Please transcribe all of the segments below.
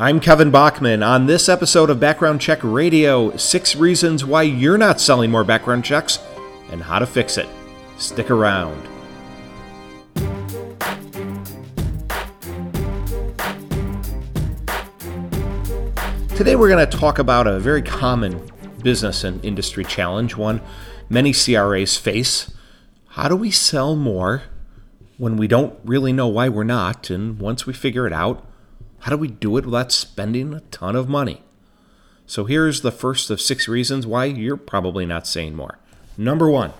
I'm Kevin Bachman. On this episode of Background Check Radio, six reasons why you're not selling more background checks and how to fix it. Stick around. Today, we're going to talk about a very common business and industry challenge, one many CRAs face. How do we sell more when we don't really know why we're not? And once we figure it out, how do we do it without spending a ton of money? So here's the first of six reasons why you're probably not saying more. Number one,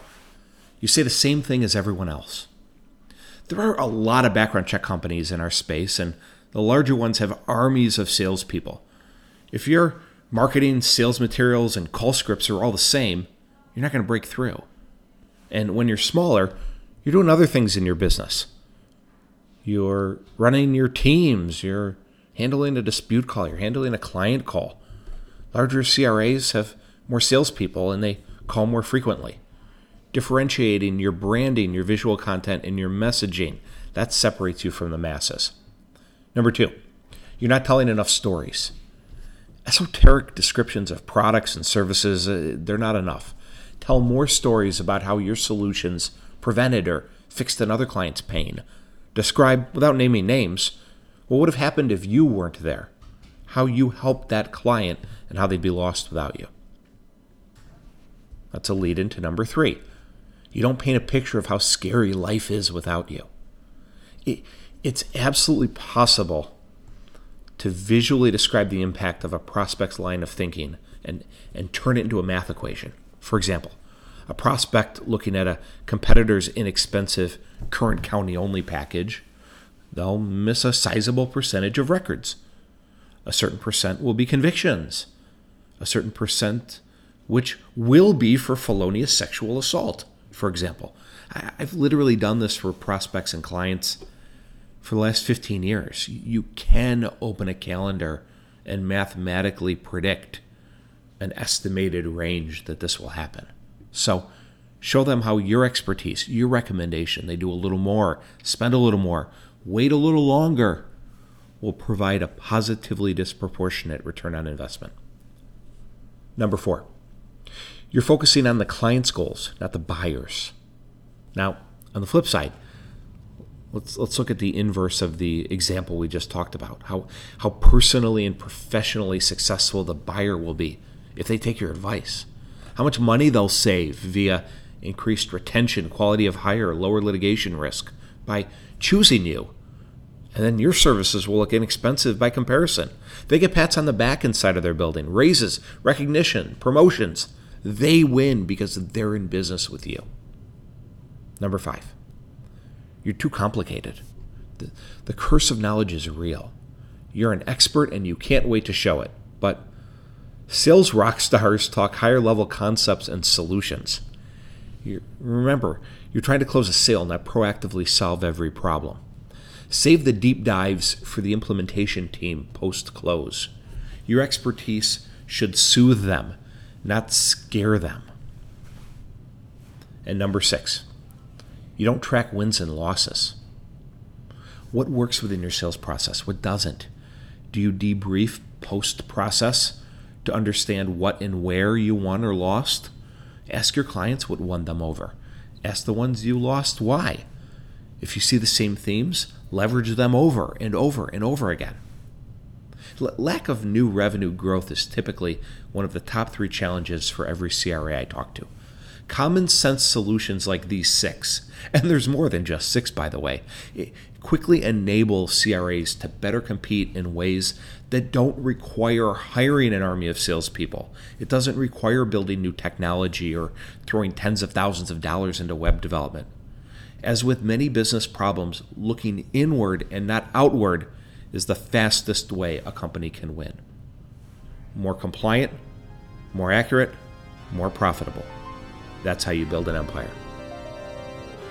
you say the same thing as everyone else. There are a lot of background check companies in our space, and the larger ones have armies of salespeople. If your marketing, sales materials, and call scripts are all the same, you're not going to break through. And when you're smaller, you're doing other things in your business. You're running your teams, you're handling a dispute call, you're handling a client call. Larger CRAs have more salespeople and they call more frequently. Differentiating your branding, your visual content, and your messaging that separates you from the masses. Number two, you're not telling enough stories. Esoteric descriptions of products and services, uh, they're not enough. Tell more stories about how your solutions prevented or fixed another client's pain. Describe, without naming names, what would have happened if you weren't there? How you helped that client and how they'd be lost without you. That's a lead into number three. You don't paint a picture of how scary life is without you. It, it's absolutely possible to visually describe the impact of a prospect's line of thinking and, and turn it into a math equation. For example, a prospect looking at a competitor's inexpensive current county only package they'll miss a sizable percentage of records. A certain percent will be convictions. A certain percent which will be for felonious sexual assault, for example. I've literally done this for prospects and clients for the last 15 years. You can open a calendar and mathematically predict an estimated range that this will happen. So, show them how your expertise, your recommendation, they do a little more, spend a little more, wait a little longer will provide a positively disproportionate return on investment. Number four, you're focusing on the client's goals, not the buyer's. Now, on the flip side, let's let's look at the inverse of the example we just talked about. How how personally and professionally successful the buyer will be if they take your advice. How much money they'll save via increased retention, quality of hire, lower litigation risk by choosing you and then your services will look inexpensive by comparison. They get pats on the back inside of their building, raises, recognition, promotions. They win because they're in business with you. Number five, you're too complicated. The, the curse of knowledge is real. You're an expert and you can't wait to show it. But sales rock stars talk higher level concepts and solutions. You, remember, you're trying to close a sale, not proactively solve every problem. Save the deep dives for the implementation team post close. Your expertise should soothe them, not scare them. And number six, you don't track wins and losses. What works within your sales process? What doesn't? Do you debrief post process to understand what and where you won or lost? Ask your clients what won them over. Ask the ones you lost why. If you see the same themes, leverage them over and over and over again. L- lack of new revenue growth is typically one of the top three challenges for every CRA I talk to. Common sense solutions like these six, and there's more than just six, by the way, quickly enable CRAs to better compete in ways that don't require hiring an army of salespeople. It doesn't require building new technology or throwing tens of thousands of dollars into web development. As with many business problems, looking inward and not outward is the fastest way a company can win. More compliant, more accurate, more profitable. That's how you build an empire.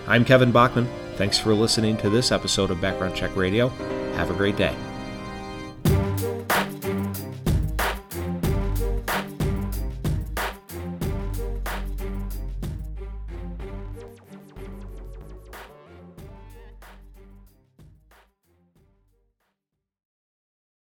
I'm Kevin Bachman. Thanks for listening to this episode of Background Check Radio. Have a great day.